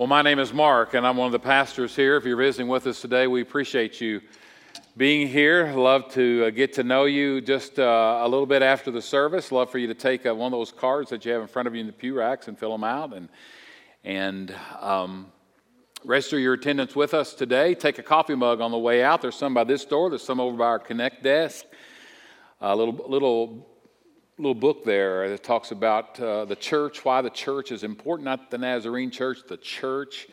Well, my name is Mark, and I'm one of the pastors here. If you're visiting with us today, we appreciate you being here. Love to uh, get to know you just uh, a little bit after the service. Love for you to take uh, one of those cards that you have in front of you in the pew racks and fill them out and and um, register your attendance with us today. Take a coffee mug on the way out. There's some by this door. There's some over by our Connect desk. A little little little book there that talks about uh, the church, why the church is important, not the Nazarene church, the church.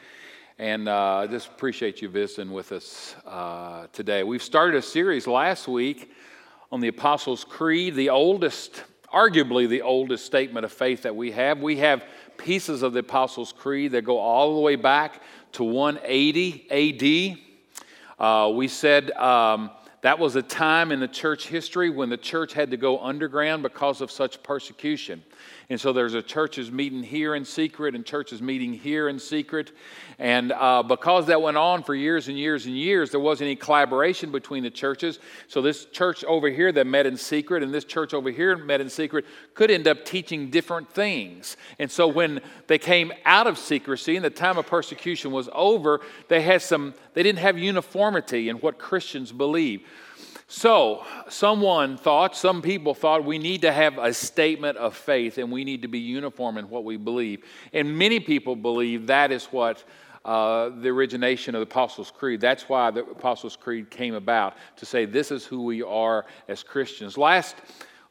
And uh, I just appreciate you visiting with us uh, today. We've started a series last week on the Apostles' Creed, the oldest, arguably the oldest statement of faith that we have. We have pieces of the Apostles' Creed that go all the way back to 180 AD. Uh, we said um, that was a time in the church history when the church had to go underground because of such persecution. And so there's a churches meeting here in secret and churches meeting here in secret. And uh, because that went on for years and years and years, there wasn't any collaboration between the churches. So this church over here that met in secret and this church over here met in secret could end up teaching different things. And so when they came out of secrecy and the time of persecution was over, they had some, they didn't have uniformity in what Christians believe. So, someone thought, some people thought, we need to have a statement of faith and we need to be uniform in what we believe. And many people believe that is what uh, the origination of the Apostles' Creed. That's why the Apostles' Creed came about, to say this is who we are as Christians. Last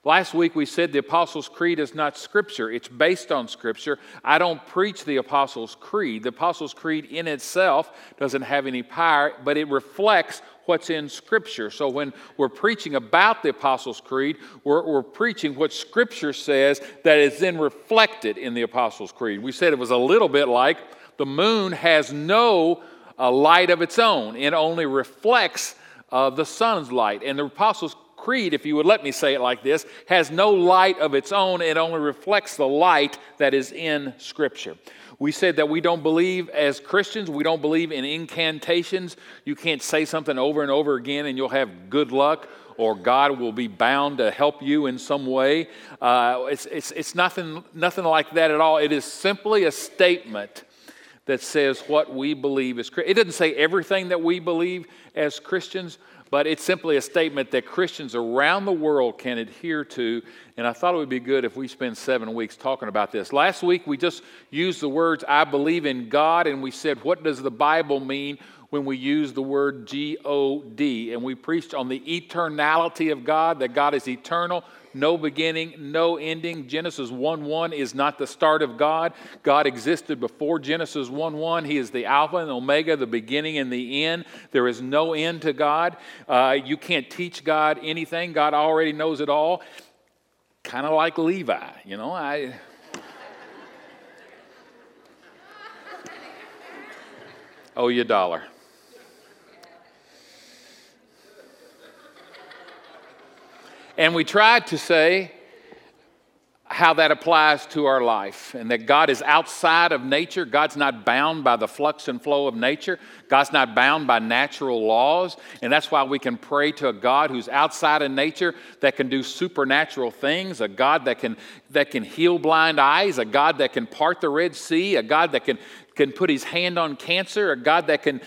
Last week we said the Apostles' Creed is not Scripture, it's based on Scripture. I don't preach the Apostles' Creed. The Apostles' Creed in itself doesn't have any power, but it reflects what's in Scripture. So when we're preaching about the Apostles' Creed, we're, we're preaching what Scripture says that is then reflected in the Apostles' Creed. We said it was a little bit like the moon has no uh, light of its own, it only reflects uh, the sun's light. And the Apostles' Creed, if you would let me say it like this, has no light of its own. It only reflects the light that is in Scripture. We said that we don't believe as Christians, we don't believe in incantations. You can't say something over and over again and you'll have good luck or God will be bound to help you in some way. Uh, it's, it's, it's nothing, nothing like that at all. It is simply a statement that says what we believe is. It doesn't say everything that we believe as Christians, but it's simply a statement that Christians around the world can adhere to. And I thought it would be good if we spend seven weeks talking about this. Last week, we just used the words, I believe in God, and we said, what does the Bible mean when we use the word G O D? And we preached on the eternality of God, that God is eternal, no beginning, no ending. Genesis 1 1 is not the start of God. God existed before Genesis 1 1. He is the Alpha and Omega, the beginning and the end. There is no end to God. Uh, you can't teach God anything, God already knows it all. Kind of like Levi, you know. I. owe you a dollar. And we tried to say how that applies to our life and that God is outside of nature. God's not bound by the flux and flow of nature. God's not bound by natural laws. And that's why we can pray to a God who's outside of nature that can do supernatural things, a God that can, that can heal blind eyes, a God that can part the Red Sea, a God that can, can put his hand on cancer, a God that can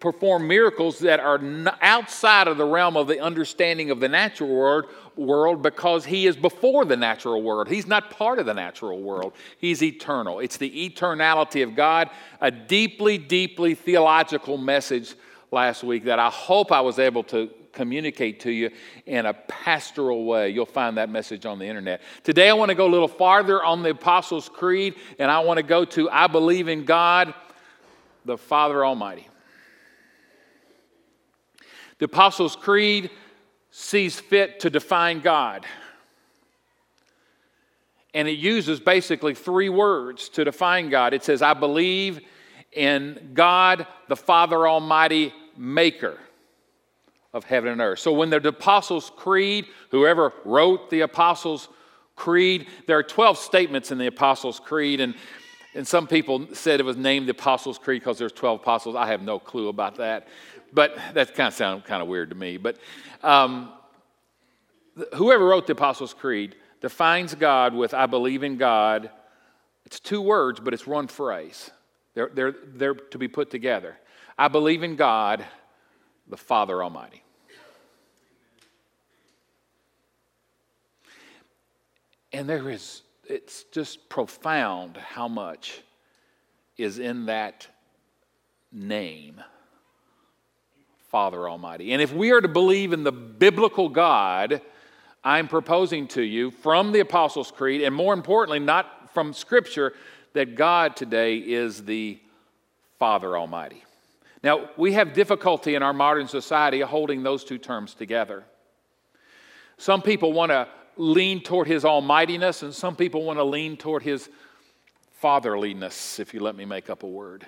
perform miracles that are outside of the realm of the understanding of the natural world, world because he is before the natural world. He's not part of the natural world, he's eternal. It's the eternality of God, a deeply, deeply theological message last week that I hope I was able to communicate to you in a pastoral way. You'll find that message on the internet. Today, I want to go a little farther on the Apostles' Creed, and I want to go to I believe in God, the Father Almighty. The Apostles' Creed sees fit to define God. And it uses basically three words to define God. It says, I believe in God, the Father Almighty, maker of heaven and earth. So when the Apostles' Creed, whoever wrote the Apostles' Creed, there are 12 statements in the Apostles' Creed, and, and some people said it was named the Apostles' Creed because there's 12 apostles. I have no clue about that but that kind of sounds kind of weird to me. But um, whoever wrote the Apostles' Creed defines God with I believe in God. It's two words, but it's one phrase. They're, they're, they're to be put together. I believe in God, the Father Almighty. And there is, it's just profound how much is in that name, Father Almighty. And if we are to believe in the biblical God, I'm proposing to you from the Apostles' Creed, and more importantly, not from Scripture, that God today is the Father Almighty. Now, we have difficulty in our modern society holding those two terms together. Some people want to lean toward his almightiness, and some people want to lean toward his fatherliness, if you let me make up a word.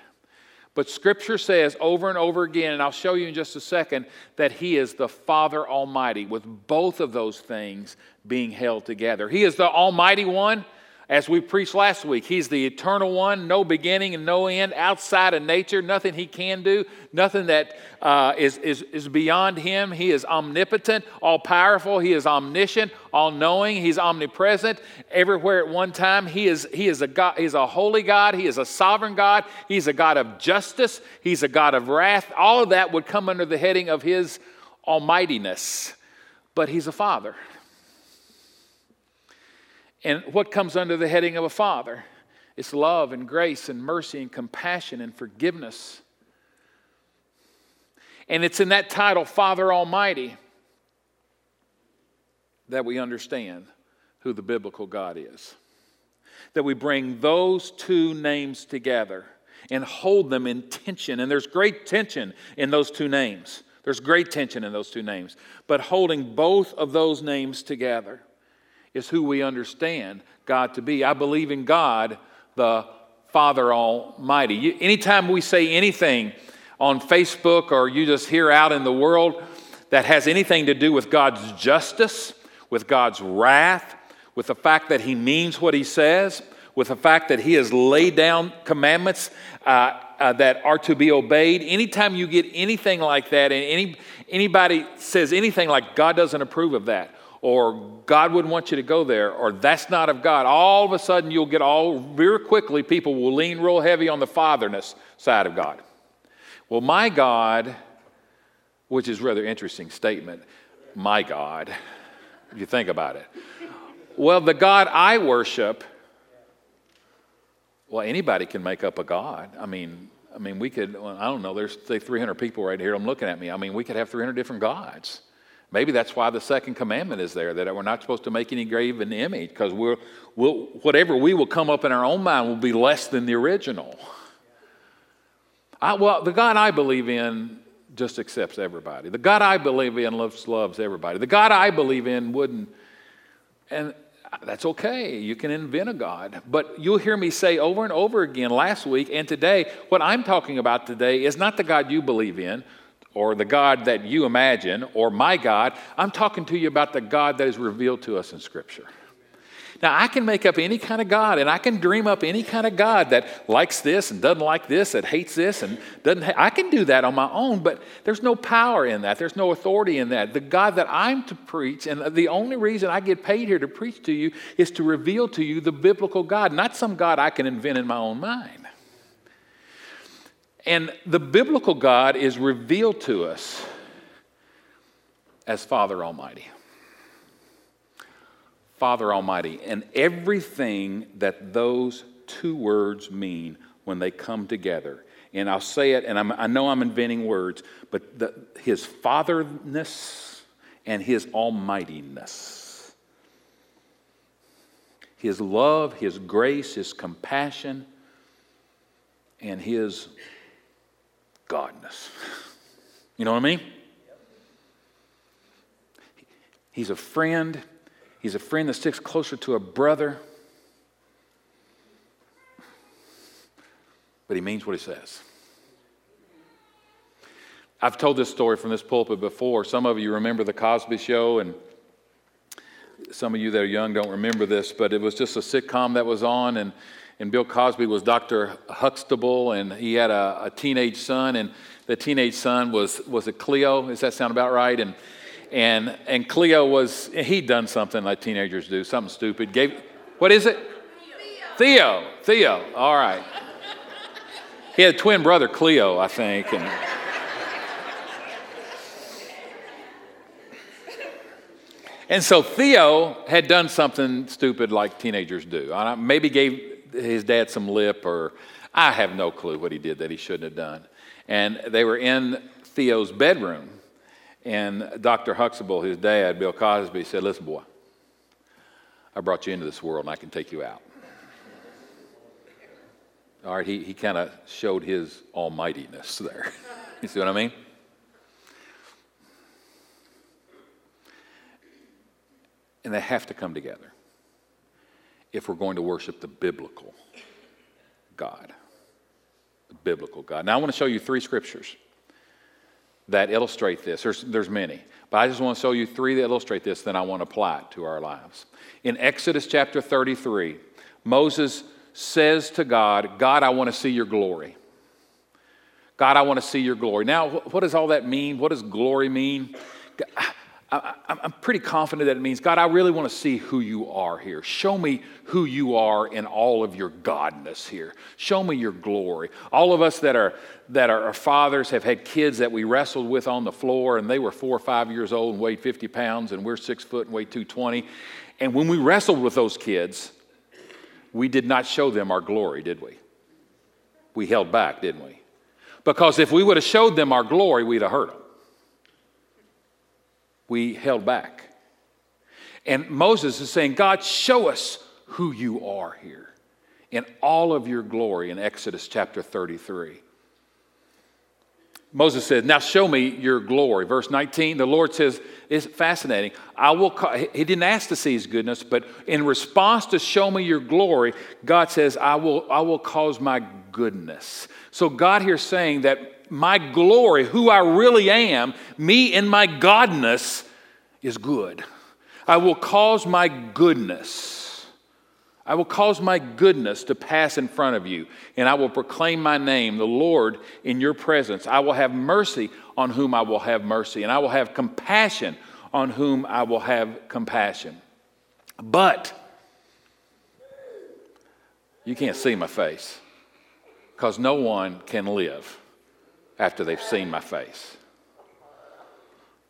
But Scripture says over and over again, and I'll show you in just a second, that He is the Father Almighty, with both of those things being held together. He is the Almighty One, as we preached last week, He's the eternal one, no beginning and no end, outside of nature, nothing He can do, nothing that uh, is is, is beyond Him. He is omnipotent, all powerful, He is omniscient, all knowing, He's omnipresent, everywhere at one time. He is, he is a God, He's a holy God, He is a sovereign God, He's a God of justice, He's a God of wrath. All of that would come under the heading of His almightiness. But He's a Father. And what comes under the heading of a father? It's love and grace and mercy and compassion and forgiveness. And it's in that title, Father Almighty, that we understand who the biblical God is. That we bring those two names together and hold them in tension. And there's great tension in those two names. There's great tension in those two names. But holding both of those names together is who we understand God to be. I believe in God, the Father Almighty. Anytime we say anything on Facebook or you just hear out in the world that has anything to do with God's justice, with God's wrath, with the fact that He means what He says, with the fact that He has laid down commandments uh, uh, that are to be obeyed. Anytime you get anything like that, and any, anybody says anything like God doesn't approve of that, or God wouldn't want you to go there, or that's not of God, all of a sudden you'll get all very quickly, people will lean real heavy on the fatherness side of God. Well, my God, which is rather interesting statement, my God, if you think about it. Well, the God I worship, well, anybody can make up a God. I mean, I mean, we could, I don't know, there's say 300 people right here. I'm looking at me. I mean, we could have 300 different gods. Maybe that's why the second commandment is there, that we're not supposed to make any graven image, because we'll, we'll, whatever we will come up in our own mind will be less than the original. I, well, the God I believe in just accepts everybody. The God I believe in loves, loves everybody. The God I believe in wouldn't, and that's okay. You can invent a God. But you'll hear me say over and over again last week and today, what I'm talking about today is not the God you believe in or the God that you imagine or my God. I'm talking to you about the God that is revealed to us in Scripture. Now, I can make up any kind of God and I can dream up any kind of God that likes this and doesn't like this, that hates this and doesn't. Ha- I can do that on my own, but there's no power in that. There's no authority in that. The God that I'm to preach, and the only reason I get paid here to preach to you is to reveal to you the biblical God, not some God I can invent in my own mind. And the biblical God is revealed to us as Father Almighty. Father Almighty, and everything that those two words mean when they come together. And I'll say it, and I'm, i know I'm inventing words, but the, his fatherness and his almightiness, his love, his grace, his compassion, and his godness. You know what I mean? He's a friend. He's a friend that sticks closer to a brother. But he means what he says. I've told this story from this pulpit before. Some of you remember The Cosby Show, and some of you that are young don't remember this, but it was just a sitcom that was on, and, and Bill Cosby was Dr. Huxtable, and he had a, a teenage son, and the teenage son was was it Cleo? Does that sound about right? And and and Cleo was he'd done something like teenagers do, something stupid. Gave what is it? Theo. Theo. Theo. All right. He had a twin brother, Cleo, I think. And And so Theo had done something stupid like teenagers do. Maybe gave his dad some lip, or I have no clue what he did that he shouldn't have done. And they were in Theo's bedroom, and Dr. Huxtable, his dad, Bill Cosby, said, Listen, boy, I brought you into this world and I can take you out. All right, he, he kind of showed his almightiness there. you see what I mean? And they have to come together if we're going to worship the biblical God. The biblical God. Now, I want to show you three scriptures that illustrate this. There's, there's many, but I just want to show you three that illustrate this, then I want to apply it to our lives. In Exodus chapter 33, Moses says to God, God, I want to see your glory. God, I want to see your glory. Now, what does all that mean? What does glory mean? I, am pretty confident that it means, God, I really want to see who you are here. Show me who you are in all of your godness here. Show me your glory. All of us that are that are fathers have had kids that we wrestled with on the floor, and they were four or five years old and weighed 50 pounds, and we're six foot and weigh 220. And when we wrestled with those kids, we did not show them our glory, did we? We held back, didn't we? Because if we would have showed them our glory, we'd have hurt them we held back. And Moses is saying, God, show us who you are here in all of your glory in Exodus chapter 33. Moses said, Now show me your glory. Verse 19, the Lord says, It's fascinating. I will, call, he didn't ask to see his goodness, but in response to show me your glory, God says, I will, I will cause my goodness. So God here saying that my glory, who I really am, me in my godness, is good. I will cause my goodness. I will cause my goodness to pass in front of you, and I will proclaim my name, the Lord, in your presence. I will have mercy on whom I will have mercy, and I will have compassion on whom I will have compassion. But you can't see my face because no one can live after they've seen my face.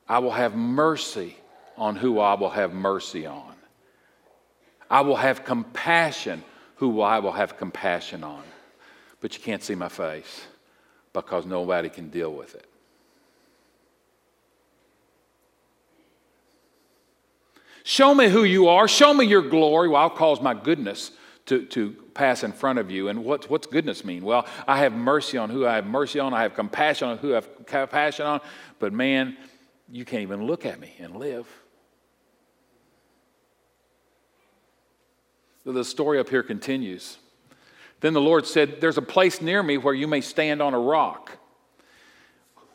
I will have mercy on who I will have mercy on. I will have compassion who I will have compassion on. But you can't see my face because nobody can deal with it. Show me who you are. Show me your glory. Well, I'll cause my goodness to, to pass in front of you. And what, what's goodness mean? Well, I have mercy on who I have mercy on, I have compassion on who I have compassion on, but man, you can't even look at me and live. The story up here continues. Then the Lord said, There's a place near me where you may stand on a rock.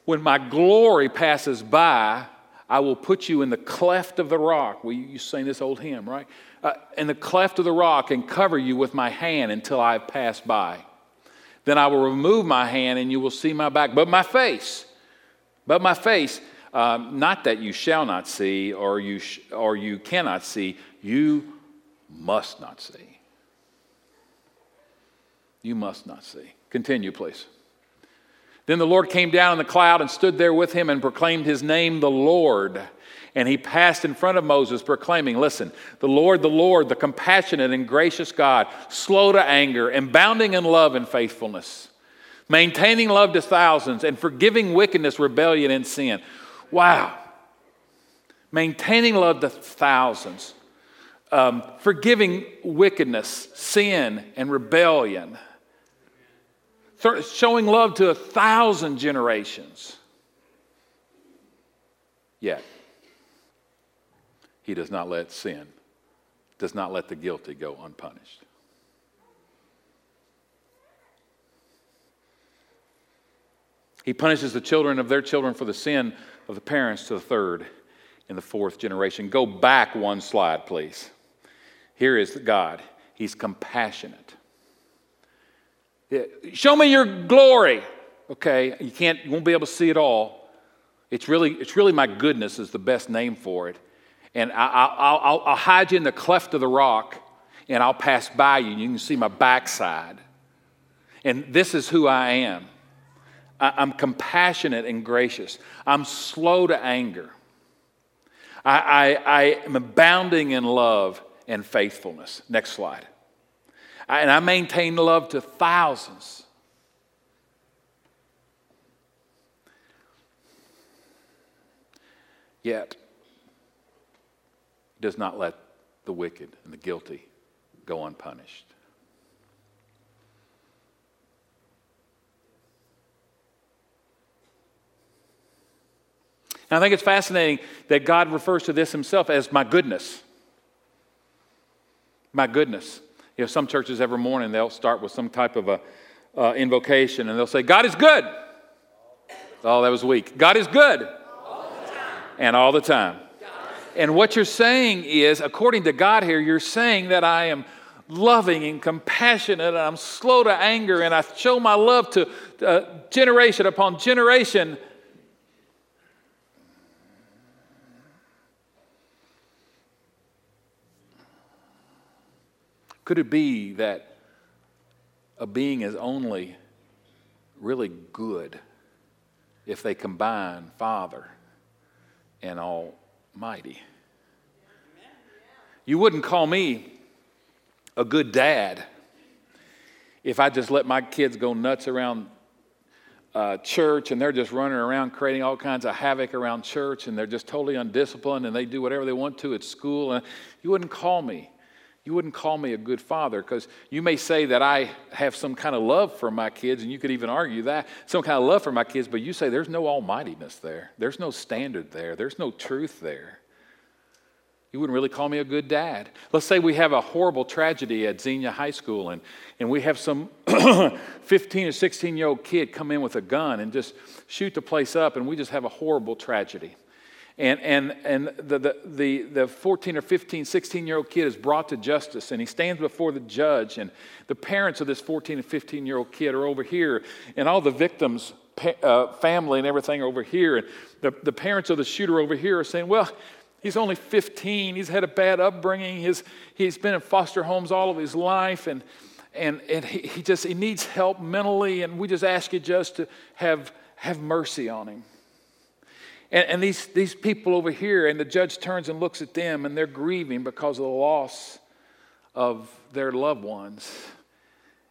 When my glory passes by, I will put you in the cleft of the rock. We Well, you sing this old hymn, right? Uh, in the cleft of the rock and cover you with my hand until I have passed by. Then I will remove my hand and you will see my back, but my face, but my face, um, not that you shall not see or you, sh- or you cannot see, you must not see. You must not see. Continue, please. Then the Lord came down in the cloud and stood there with him and proclaimed his name, the Lord. And he passed in front of Moses, proclaiming, Listen, the Lord, the Lord, the compassionate and gracious God, slow to anger, abounding in love and faithfulness, maintaining love to thousands, and forgiving wickedness, rebellion, and sin. Wow. Maintaining love to thousands, um, forgiving wickedness, sin, and rebellion, showing love to a thousand generations. Yet. He does not let sin, does not let the guilty go unpunished. He punishes the children of their children for the sin of the parents to the third and the fourth generation. Go back one slide, please. Here is God. He's compassionate. Show me your glory. Okay, you can't, you won't be able to see it all. It's really, it's really my goodness is the best name for it and I, will hide you in the cleft of the rock, and I'll pass by you, and you can see my backside. And this is who I am. I, am compassionate and gracious. I'm slow to anger. I, I, I am abounding in love and faithfulness. Next slide. I, and I maintain love to thousands. Yet, does not let the wicked and the guilty go unpunished. And I think it's fascinating that God refers to this himself as my goodness. My goodness. You know, some churches every morning they'll start with some type of a uh, invocation and they'll say, God is good. Oh, that was weak. God is good. All and all the time. And what you're saying is, according to God here, you're saying that I am loving and compassionate and I'm slow to anger and I show my love to uh, generation upon generation Could it be that a being is only really good if they combine Father and Almighty? You wouldn't call me a good dad if I just let my kids go nuts around uh, church and they're just running around creating all kinds of havoc around church and they're just totally undisciplined and they do whatever they want to at school. And you wouldn't call me you wouldn't call me a good father because you may say that I have some kind of love for my kids, and you could even argue that some kind of love for my kids, but you say there's no almightiness there. There's no standard there. There's no truth there. You wouldn't really call me a good dad. Let's say we have a horrible tragedy at Xenia High School, and, and we have some 15 or 16 year old kid come in with a gun and just shoot the place up, and we just have a horrible tragedy. And, and, and the, the, the, the 14 or 15, 16 year old kid is brought to justice and he stands before the judge. And the parents of this 14 and 15 year old kid are over here, and all the victims' uh, family and everything are over here. And the, the parents of the shooter over here are saying, Well, he's only 15. He's had a bad upbringing. His, he's been in foster homes all of his life. And, and, and he, he just he needs help mentally. And we just ask you just to have, have mercy on him. And, and these, these people over here, and the judge turns and looks at them, and they're grieving because of the loss of their loved ones.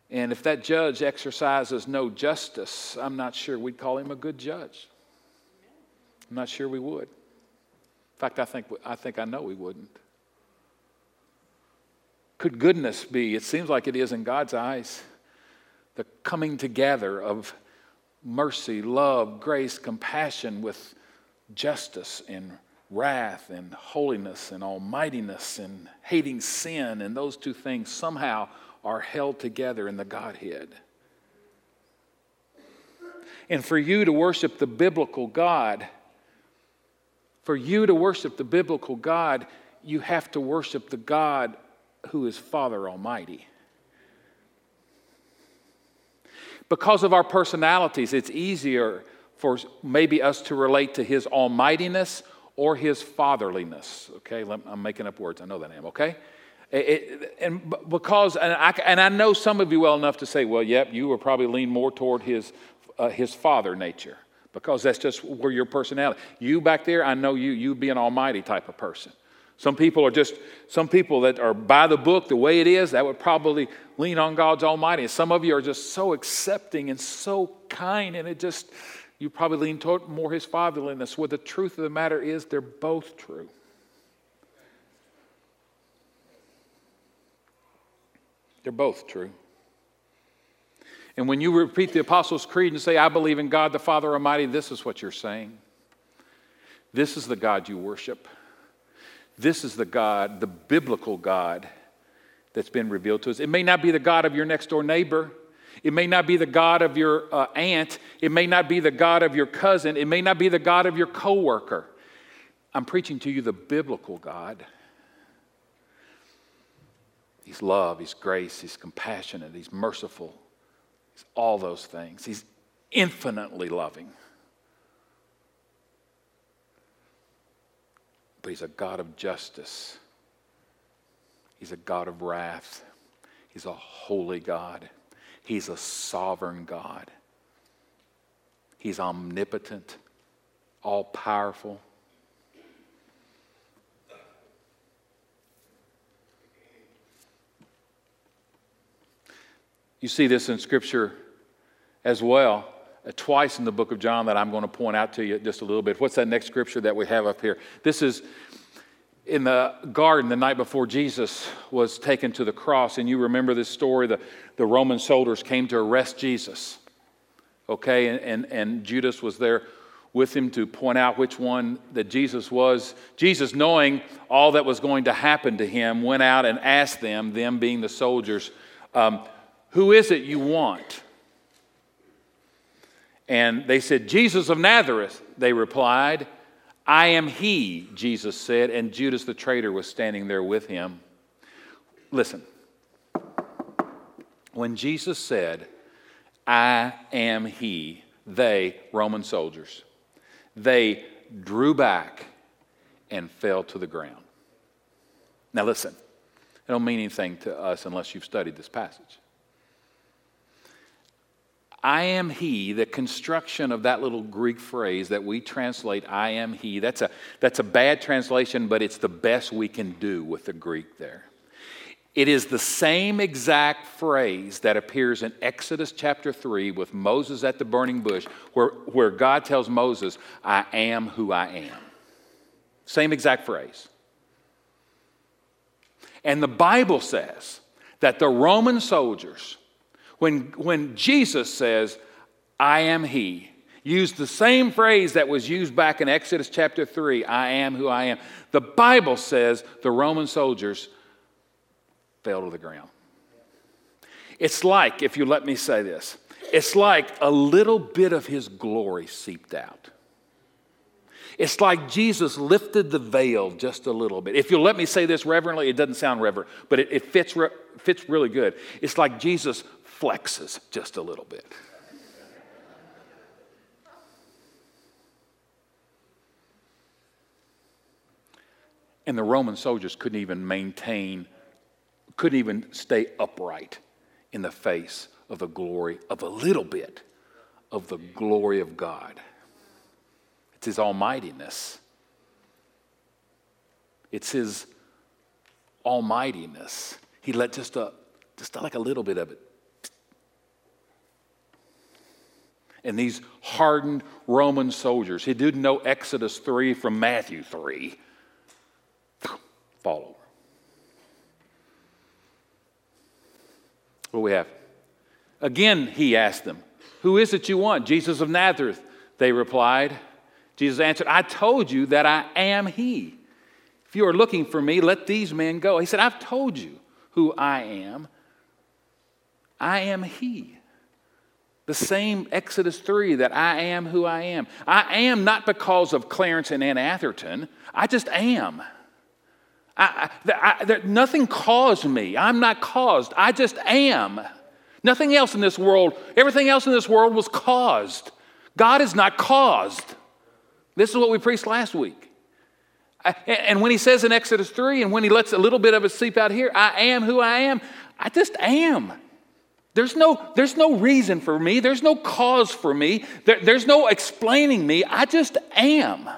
And if that judge exercises no justice, I'm not sure we'd call him a good judge. I'm not sure we would. In fact, I think, I think I know we wouldn't. Could goodness be, it seems like it is in God's eyes, the coming together of mercy, love, grace, compassion with justice and wrath and holiness and almightiness and hating sin, and those two things somehow are held together in the Godhead. And for you to worship the biblical God, for you to worship the biblical God, you have to worship the God who is Father Almighty. Because of our personalities, it's easier for maybe us to relate to his almightiness or his fatherliness. Okay, I'm making up words. I know that I am. Okay, it, and because and I, and I know some of you well enough to say, well, yep, you will probably lean more toward his uh, his father nature because that's just where your personality. You back there, I know you. You be an almighty type of person. Some people are just, some people that are by the book the way it is, that would probably lean on God's Almighty. And some of you are just so accepting and so kind, and it just, you probably lean toward more his fatherliness. Where the truth of the matter is, they're both true. They're both true. And when you repeat the Apostles' Creed and say, I believe in God the Father Almighty, this is what you're saying. This is the God you worship. This is the God, the biblical God that's been revealed to us. It may not be the God of your next door neighbor. It may not be the God of your uh, aunt. It may not be the God of your cousin. It may not be the God of your coworker. I'm preaching to you the biblical God. He's love, He's grace, He's compassionate, He's merciful. He's all those things. He's infinitely loving. But He's a God of justice, He's a God of wrath, He's a holy God. He's a sovereign God. He's omnipotent, all powerful. You see this in Scripture as well, uh, twice in the book of John that I'm going to point out to you just a little bit. What's that next scripture that we have up here? This is in the garden the night before Jesus was taken to the cross. And you remember this story the, the Roman soldiers came to arrest Jesus. Okay, and, and, and Judas was there with him to point out which one that Jesus was. Jesus, knowing all that was going to happen to him, went out and asked them, them being the soldiers, um, Who is it you want? And they said, Jesus of Nazareth, they replied. I am he, Jesus said, and Judas the traitor was standing there with him. Listen, when Jesus said, I am he, they, Roman soldiers, they drew back and fell to the ground. Now, listen, it don't mean anything to us unless you've studied this passage. I am he, the construction of that little Greek phrase that we translate, I am he, that's a, that's a bad translation, but it's the best we can do with the Greek there. It is the same exact phrase that appears in Exodus chapter 3 with Moses at the burning bush, where, where God tells Moses, I am who I am. Same exact phrase. And the Bible says that the Roman soldiers, when, when Jesus says, I am He, use the same phrase that was used back in Exodus chapter 3 I am who I am. The Bible says the Roman soldiers fell to the ground. It's like, if you let me say this, it's like a little bit of His glory seeped out. It's like Jesus lifted the veil just a little bit. If you'll let me say this reverently, it doesn't sound reverent, but it, it fits, re- fits really good. It's like Jesus flexes just a little bit. And the Roman soldiers couldn't even maintain, couldn't even stay upright in the face of the glory of a little bit of the glory of God. It's His almightiness. It's His almightiness. He let just a, just like a little bit of it and these hardened Roman soldiers. He didn't know Exodus 3 from Matthew 3. Fall over. What do we have? Again, he asked them, Who is it you want? Jesus of Nazareth, they replied. Jesus answered, I told you that I am he. If you are looking for me, let these men go. He said, I've told you who I am. I am he. The same Exodus 3 that I am who I am. I am not because of Clarence and Ann Atherton, I just am. I, I, I, nothing caused me. I'm not caused. I just am. Nothing else in this world, everything else in this world was caused. God is not caused. This is what we preached last week. And when he says in Exodus 3, and when he lets a little bit of it seep out here, I am who I am, I just am. There's no, there's no reason for me. There's no cause for me. There, there's no explaining me. I just am.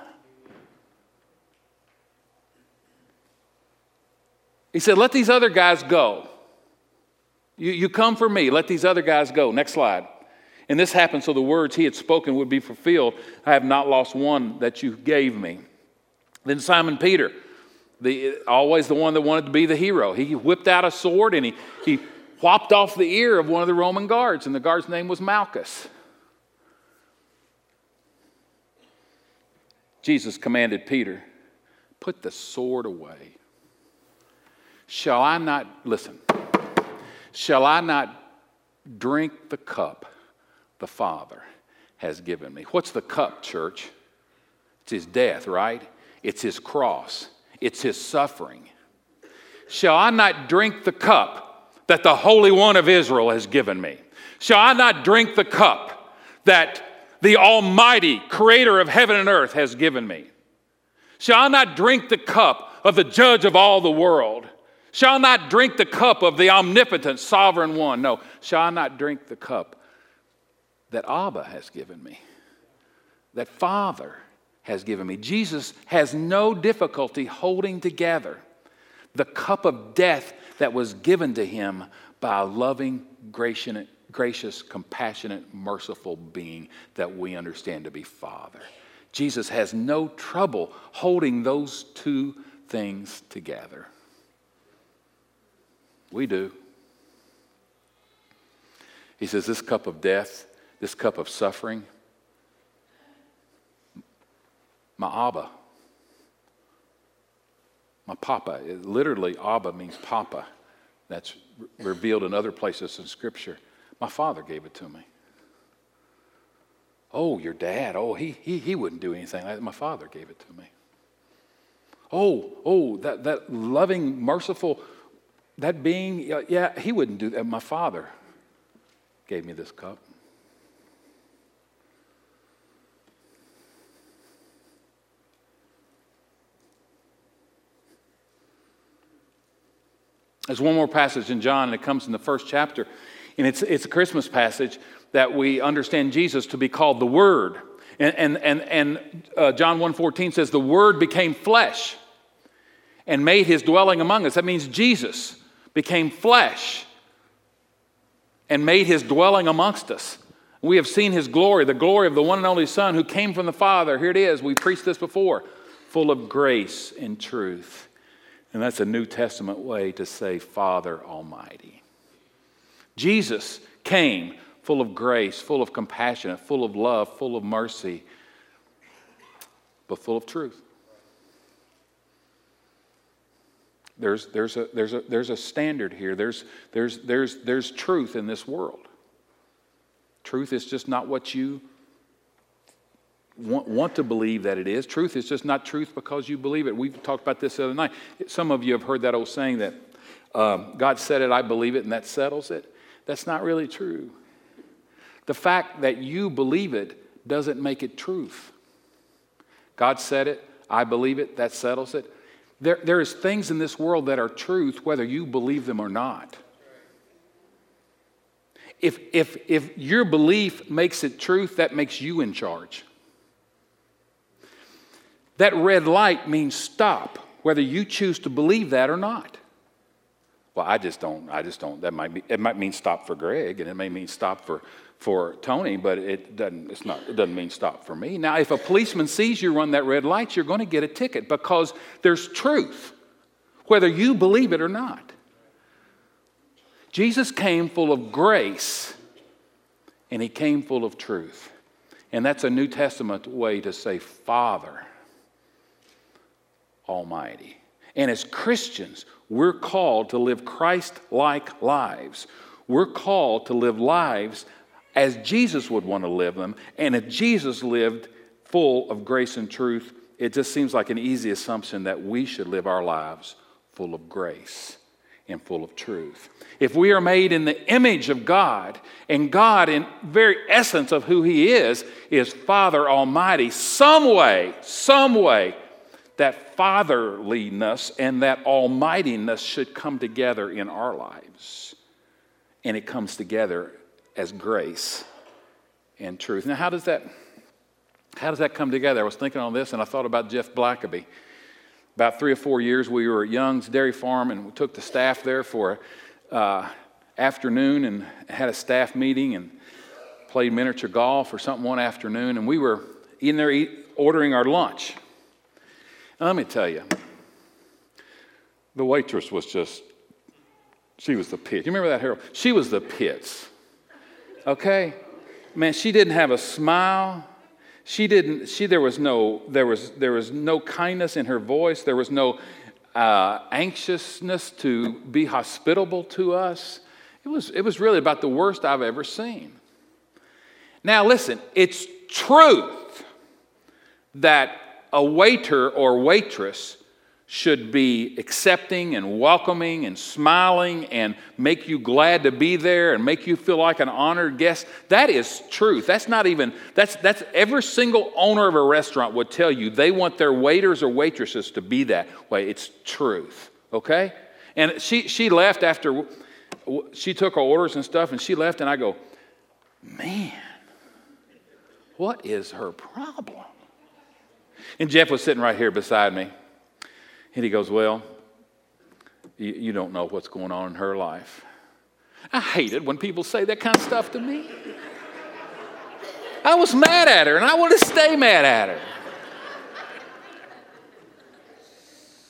He said, Let these other guys go. You, you come for me. Let these other guys go. Next slide. And this happened so the words he had spoken would be fulfilled. I have not lost one that you gave me. Then Simon Peter, the, always the one that wanted to be the hero, he whipped out a sword and he, he whopped off the ear of one of the Roman guards, and the guard's name was Malchus. Jesus commanded Peter, Put the sword away. Shall I not, listen, shall I not drink the cup the Father has given me? What's the cup, church? It's his death, right? It's his cross, it's his suffering. Shall I not drink the cup that the Holy One of Israel has given me? Shall I not drink the cup that the Almighty Creator of heaven and earth has given me? Shall I not drink the cup of the Judge of all the world? Shall I not drink the cup of the omnipotent, sovereign one? No. Shall I not drink the cup that Abba has given me? That Father has given me. Jesus has no difficulty holding together the cup of death that was given to him by a loving, gracious, compassionate, merciful being that we understand to be Father. Jesus has no trouble holding those two things together. We do. He says, This cup of death, this cup of suffering, my Abba, my Papa, eh, literally, Abba means Papa. That's revealed in other places in Scripture. My Father gave it to me. Oh, your dad, oh, he, he, he wouldn't do anything like that. My Father gave it to me. Oh, oh, that, that loving, merciful, that being, yeah, he wouldn't do that. My Father gave me this cup. There's one more passage in John, and it comes in the first chapter. And it's, it's a Christmas passage that we understand Jesus to be called the Word. And, and, and, and uh, John 1.14 says, the Word became flesh and made his dwelling among us. That means Jesus became flesh and made his dwelling amongst us. We have seen his glory, the glory of the one and only Son who came from the Father. Here it is. We preached this before, full of grace and truth. And that's a New Testament way to say Father Almighty. Jesus came full of grace, full of compassion, full of love, full of mercy, but full of truth. There's, there's, a, there's, a, there's a standard here. There's, there's, there's, there's truth in this world. Truth is just not what you want, want to believe that it is. Truth is just not truth because you believe it. We talked about this the other night. Some of you have heard that old saying that um, God said it, I believe it, and that settles it. That's not really true. The fact that you believe it doesn't make it truth. God said it, I believe it, that settles it. There, there is things in this world that are truth whether you believe them or not. If, if, if your belief makes it truth, that makes you in charge. That red light means stop, whether you choose to believe that or not. Well, I just don't, I just don't. That might be, it might mean stop for Greg, and it may mean stop for, for Tony, but it doesn't, it's not, it doesn't mean stop for me. Now, if a policeman sees you run that red light, you're going to get a ticket because there's truth, whether you believe it or not. Jesus came full of grace, and he came full of truth. And that's a New Testament way to say Father. Almighty. And as Christians, we're called to live Christ like lives. We're called to live lives as Jesus would want to live them. And if Jesus lived full of grace and truth, it just seems like an easy assumption that we should live our lives full of grace and full of truth. If we are made in the image of God, and God, in very essence of who He is, is Father Almighty, some way, some way, that fatherliness and that almightiness should come together in our lives. And it comes together as grace and truth. Now, how does that, how does that come together? I was thinking on this and I thought about Jeff Blackaby. About three or four years, we were at Young's Dairy Farm and we took the staff there for uh, afternoon and had a staff meeting and played miniature golf or something one afternoon. And we were in there eat, ordering our lunch. Let me tell you, the waitress was just, she was the pits. You remember that, Harold? She was the pits. Okay? Man, she didn't have a smile. She didn't, she, there was no, there was, there was no kindness in her voice. There was no uh, anxiousness to be hospitable to us. It was, it was really about the worst I've ever seen. Now, listen, it's truth that a waiter or waitress should be accepting and welcoming and smiling and make you glad to be there and make you feel like an honored guest that is truth. That's not even that's that's every single owner of a restaurant would tell you they want their waiters or waitresses to be that way. It's truth okay? And she, she left after she took her orders and stuff, and she left, and I go, man, what is her problem? And Jeff was sitting right here beside me, and he goes, Well, you, you don't know what's going on in her life. I hate it when people say that kind of stuff to me. I was mad at her, and I want to stay mad at her.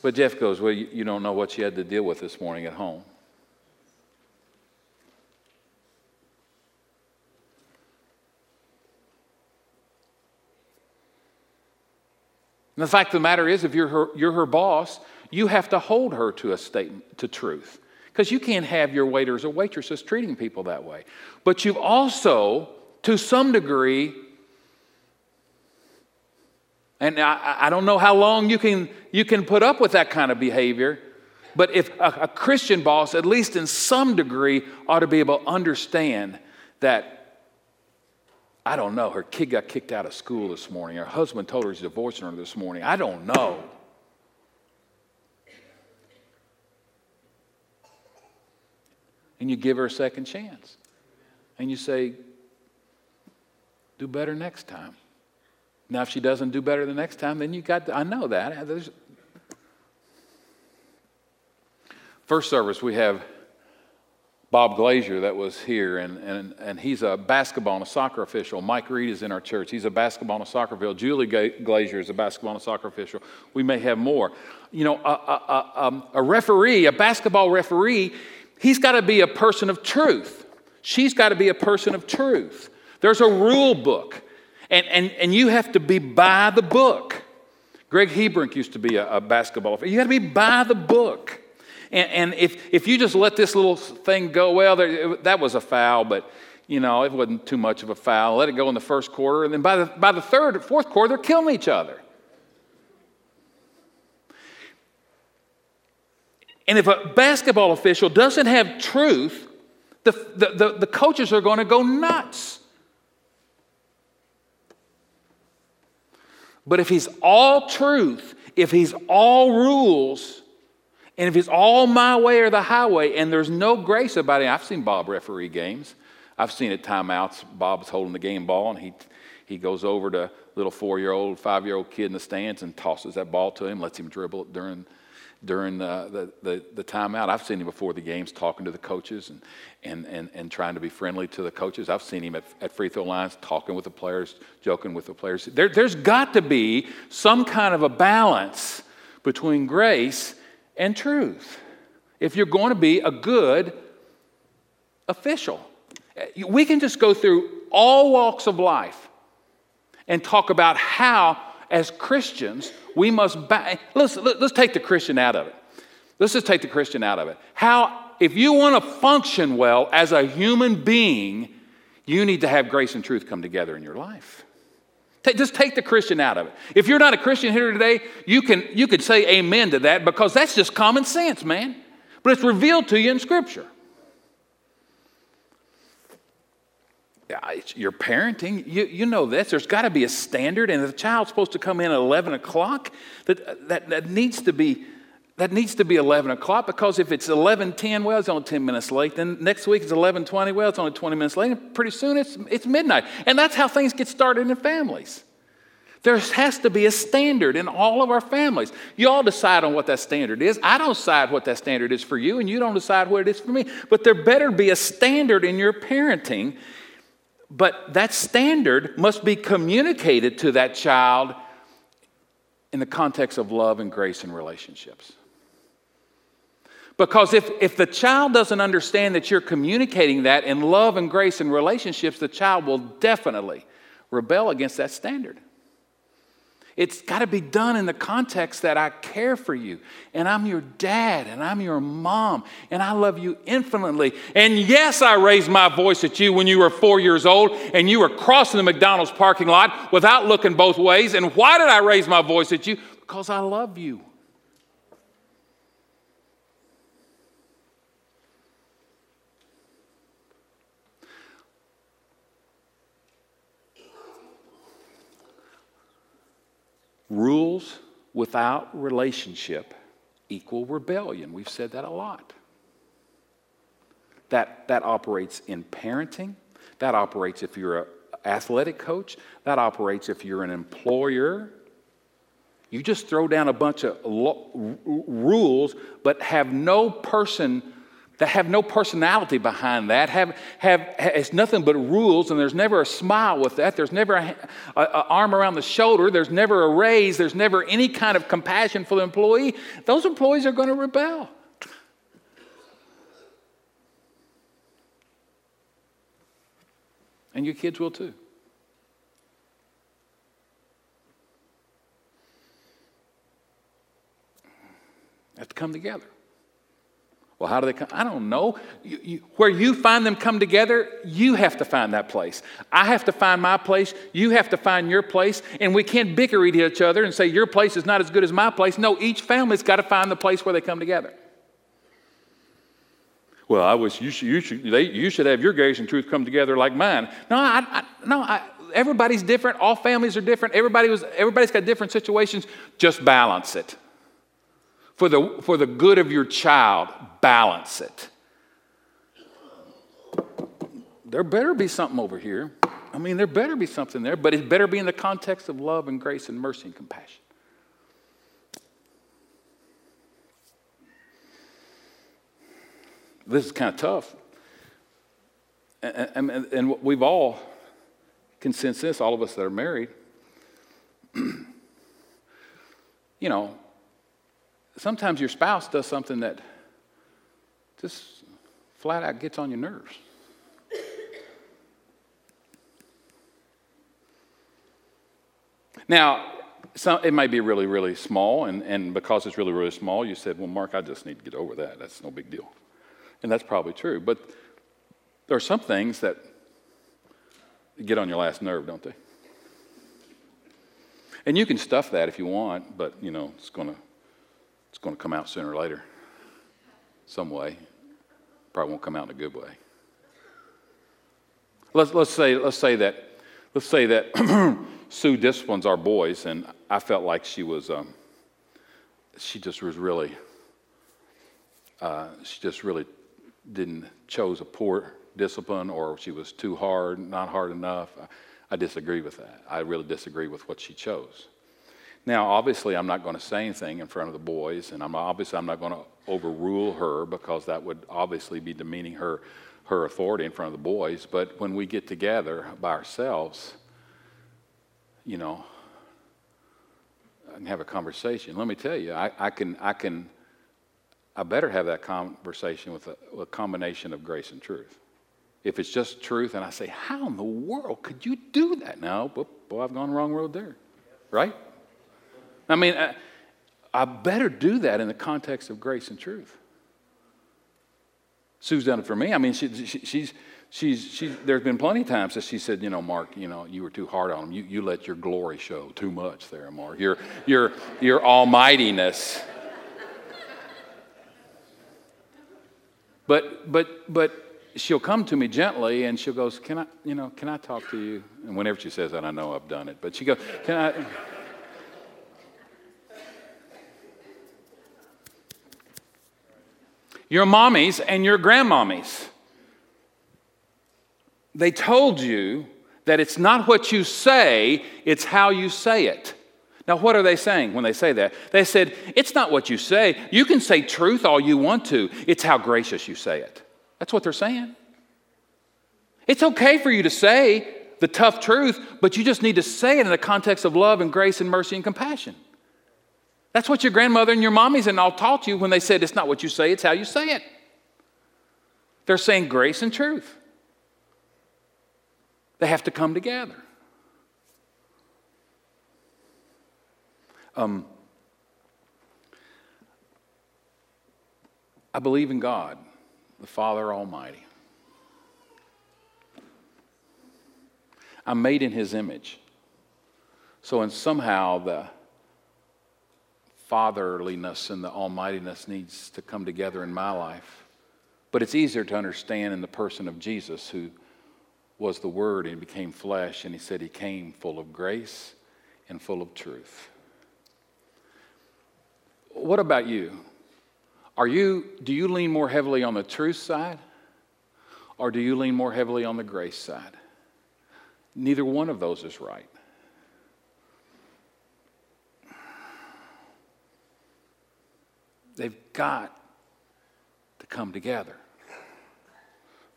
But Jeff goes, Well, you, you don't know what she had to deal with this morning at home. And the fact of the matter is, if you're her, you're her boss, you have to hold her to a statement, to truth. Because you can't have your waiters or waitresses treating people that way. But you've also, to some degree, and I, I, don't know how long you can, you can put up with that kind of behavior, but if a, a Christian boss, at least in some degree, ought to be able to understand that I don't know. Her kid got kicked out of school this morning. Her husband told her he's divorcing her this morning. I don't know. And you give her a second chance. And you say, do better next time. Now, if she doesn't do better the next time, then you got to, I know that. There's, first service, we have Bob Glazier that was here, and, and, and he's a basketball and a soccer official. Mike Reed is in our church. He's a basketball and a soccer official. Julie Glazier is a basketball and a soccer official. We may have more. You know, a, a, a, um, a referee, a basketball referee, he's got to be a person of truth. She's got to be a person of truth. There's a rule book, and, and, and you have to be by the book. Greg Hebrink used to be a, a basketball. You got to be by the book. And, and if, if you just let this little thing go, well, there, that was a foul, but you know, it wasn't too much of a foul. Let it go in the first quarter, and then by the, by the third or fourth quarter, they're killing each other. And if a basketball official doesn't have truth, the, the, the, the coaches are going to go nuts. But if he's all truth, if he's all rules, and if it's all my way or the highway and there's no grace about it, I've seen Bob referee games. I've seen at timeouts, Bob's holding the game ball and he, he goes over to little four year old, five year old kid in the stands and tosses that ball to him, lets him dribble it during, during the, the, the, the timeout. I've seen him before the games talking to the coaches and, and, and, and trying to be friendly to the coaches. I've seen him at, at free throw lines talking with the players, joking with the players. There, there's got to be some kind of a balance between grace and truth if you're going to be a good official. We can just go through all walks of life and talk about how, as Christians, we must. Ba- let's, let's take the Christian out of it. Let's just take the Christian out of it. How, if you want to function well as a human being, you need to have grace and truth come together in your life. Take, just take the Christian out of it. If you're not a Christian here today, you can you could say amen to that because that's just common sense, man. But it's revealed to you in Scripture. You're parenting. You, you know this. There's got to be a standard, and if the child's supposed to come in at 11 o'clock, that, that, that needs to be that needs to be 11 o'clock because if it's 11.10 well it's only 10 minutes late. Then next week it's 11.20 well it's only 20 minutes late. And pretty soon it's, it's midnight. And that's how things get started in families. There has to be a standard in all of our families. You all decide on what that standard is. I don't decide what that standard is for you and you don't decide what it is for me. But there better be a standard in your parenting. But that standard must be communicated to that child in the context of love and grace and relationships because if, if the child doesn't understand that you're communicating that in love and grace and relationships, the child will definitely rebel against that standard. It's got to be done in the context that I care for you, and I'm your dad, and I'm your mom, and I love you infinitely. And yes, I raised my voice at you when you were four years old and you were crossing the McDonald's parking lot without looking both ways. And why did I raise my voice at you? Because I love you. Rules without relationship equal rebellion. We've said that a lot. That, that operates in parenting, that operates if you're an athletic coach, that operates if you're an employer. You just throw down a bunch of lo- rules, but have no person that have no personality behind that, have, have, it's nothing but rules, and there's never a smile with that. There's never an arm around the shoulder. There's never a raise. There's never any kind of compassion for the employee. Those employees are going to rebel. And your kids will too. Have to come together. Well, how do they come? I don't know. You, you, where you find them come together, you have to find that place. I have to find my place. You have to find your place. And we can't bicker at each other and say, your place is not as good as my place. No, each family's got to find the place where they come together. Well, I wish you should, you should, they, you should have your grace and truth come together like mine. No, I, I no, I, everybody's different. All families are different. Everybody was, everybody's got different situations. Just balance it for the, for the good of your child, balance it. There better be something over here. I mean, there better be something there, but it better be in the context of love and grace and mercy and compassion. This is kind of tough. And, and, and we've all this, all of us that are married. you know, sometimes your spouse does something that just flat out gets on your nerves. Now, some, it may be really, really small, and, and because it's really, really small, you said, Well, Mark, I just need to get over that. That's no big deal. And that's probably true. But there are some things that get on your last nerve, don't they? And you can stuff that if you want, but, you know, it's going to it's going to come out sooner or later, some way. Probably won't come out in a good way. Let's, let's, say, let's say that, let's say that Sue disciplines our boys, and I felt like she was, um, she just was really, uh, she just really didn't chose a poor discipline, or she was too hard, not hard enough. I, I disagree with that. I really disagree with what she chose. Now, obviously, I'm not going to say anything in front of the boys, and I'm obviously I'm not going to overrule her because that would obviously be demeaning her her authority in front of the boys. But when we get together by ourselves, you know, and have a conversation. Let me tell you, I, I can I can I better have that conversation with a, a combination of grace and truth. If it's just truth, and I say, "How in the world could you do that?" Now, boy, I've gone the wrong road there, right? I mean, I, I better do that in the context of grace and truth. Sue's done it for me. I mean, she, she, she's, she's, she's, there's been plenty of times that she said, you know, Mark, you know, you were too hard on him. You, you let your glory show too much there, Mark. Your, your, your almightiness. But, but, but she'll come to me gently and she'll go, can I, you know, can I talk to you? And whenever she says that, I know I've done it. But she goes, can I? Your mommies and your grandmommies. They told you that it's not what you say, it's how you say it. Now, what are they saying when they say that? They said, It's not what you say. You can say truth all you want to, it's how gracious you say it. That's what they're saying. It's okay for you to say the tough truth, but you just need to say it in the context of love and grace and mercy and compassion. That's what your grandmother and your mommies and all taught you when they said it's not what you say, it's how you say it. They're saying grace and truth. They have to come together. Um, I believe in God, the Father Almighty. I'm made in His image. So, in somehow, the fatherliness and the almightiness needs to come together in my life. But it's easier to understand in the person of Jesus, who was the Word and became flesh, and he said he came full of grace and full of truth. What about you? Are you, do you lean more heavily on the truth side or do you lean more heavily on the grace side? Neither one of those is right. They've got to come together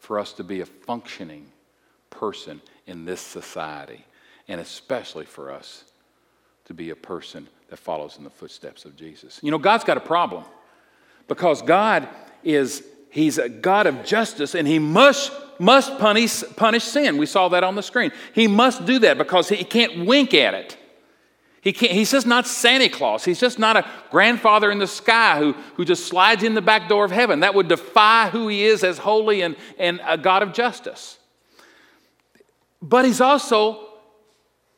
for us to be a functioning person in this society, and especially for us to be a person that follows in the footsteps of Jesus. You know, God's got a problem because God is he's a God of justice and he must must punish punish sin. We saw that on the screen. He must do that because he can't wink at it. He can't, he's just not Santa Claus. He's just not a grandfather in the sky who, who just slides in the back door of heaven. That would defy who he is as holy and, and a God of justice. But he's also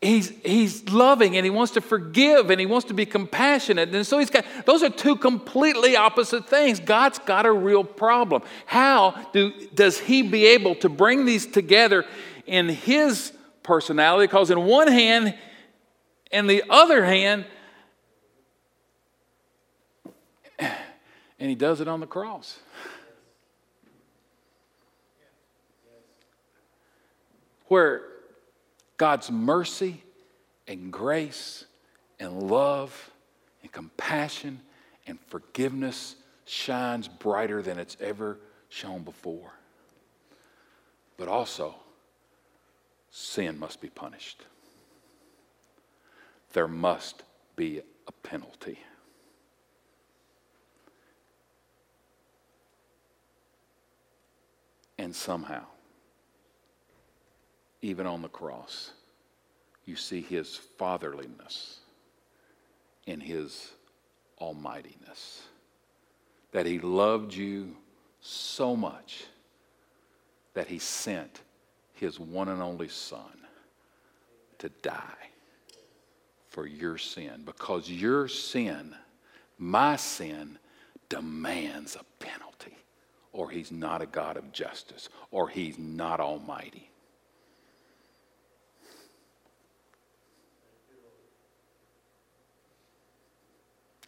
he's, he's loving and he wants to forgive and he wants to be compassionate. And so he's got, those are two completely opposite things. God's got a real problem. How do, does he be able to bring these together in his personality? Because in one hand, in the other hand, and he does it on the cross. Where God's mercy and grace and love and compassion and forgiveness shines brighter than it's ever shown before. But also, sin must be punished. There must be a penalty. And somehow, even on the cross, you see his fatherliness in his almightiness. That he loved you so much that he sent his one and only son to die for your sin because your sin, my sin, demands a penalty, or he's not a God of justice, or he's not almighty.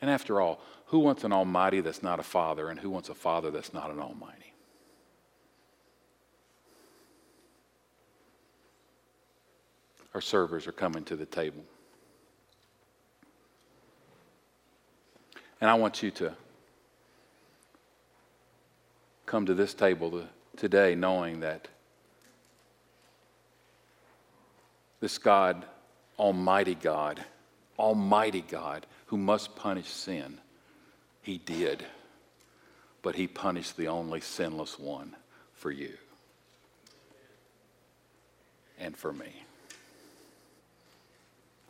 And after all, who wants an almighty that's not a father, and who wants a father that's not an almighty? Our servers are coming to the table. And I want you to come to this table today knowing that this God, Almighty God, Almighty God, who must punish sin, He did. But He punished the only sinless one for you and for me.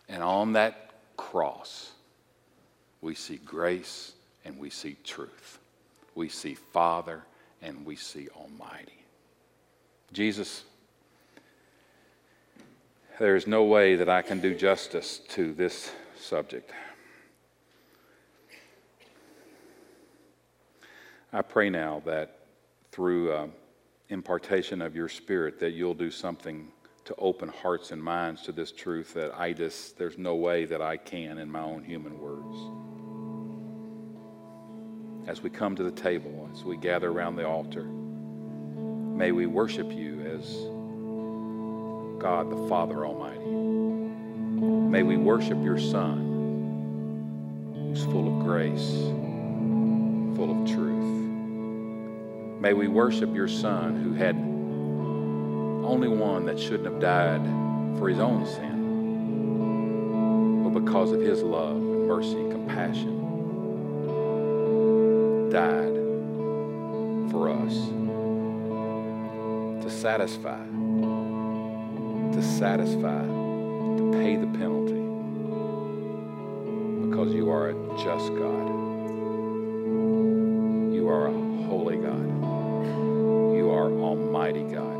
And on that cross, we see grace and we see truth. We see Father and we see Almighty. Jesus, there is no way that I can do justice to this subject. I pray now that through uh, impartation of your Spirit that you'll do something to open hearts and minds to this truth that I just, there's no way that I can in my own human words. As we come to the table, as we gather around the altar, may we worship you as God the Father Almighty. May we worship your Son, who's full of grace, full of truth. May we worship your Son, who had only one that shouldn't have died for his own sin, but because of his love and mercy and compassion, died for us to satisfy, to satisfy, to pay the penalty. Because you are a just God. You are a holy God. You are Almighty God.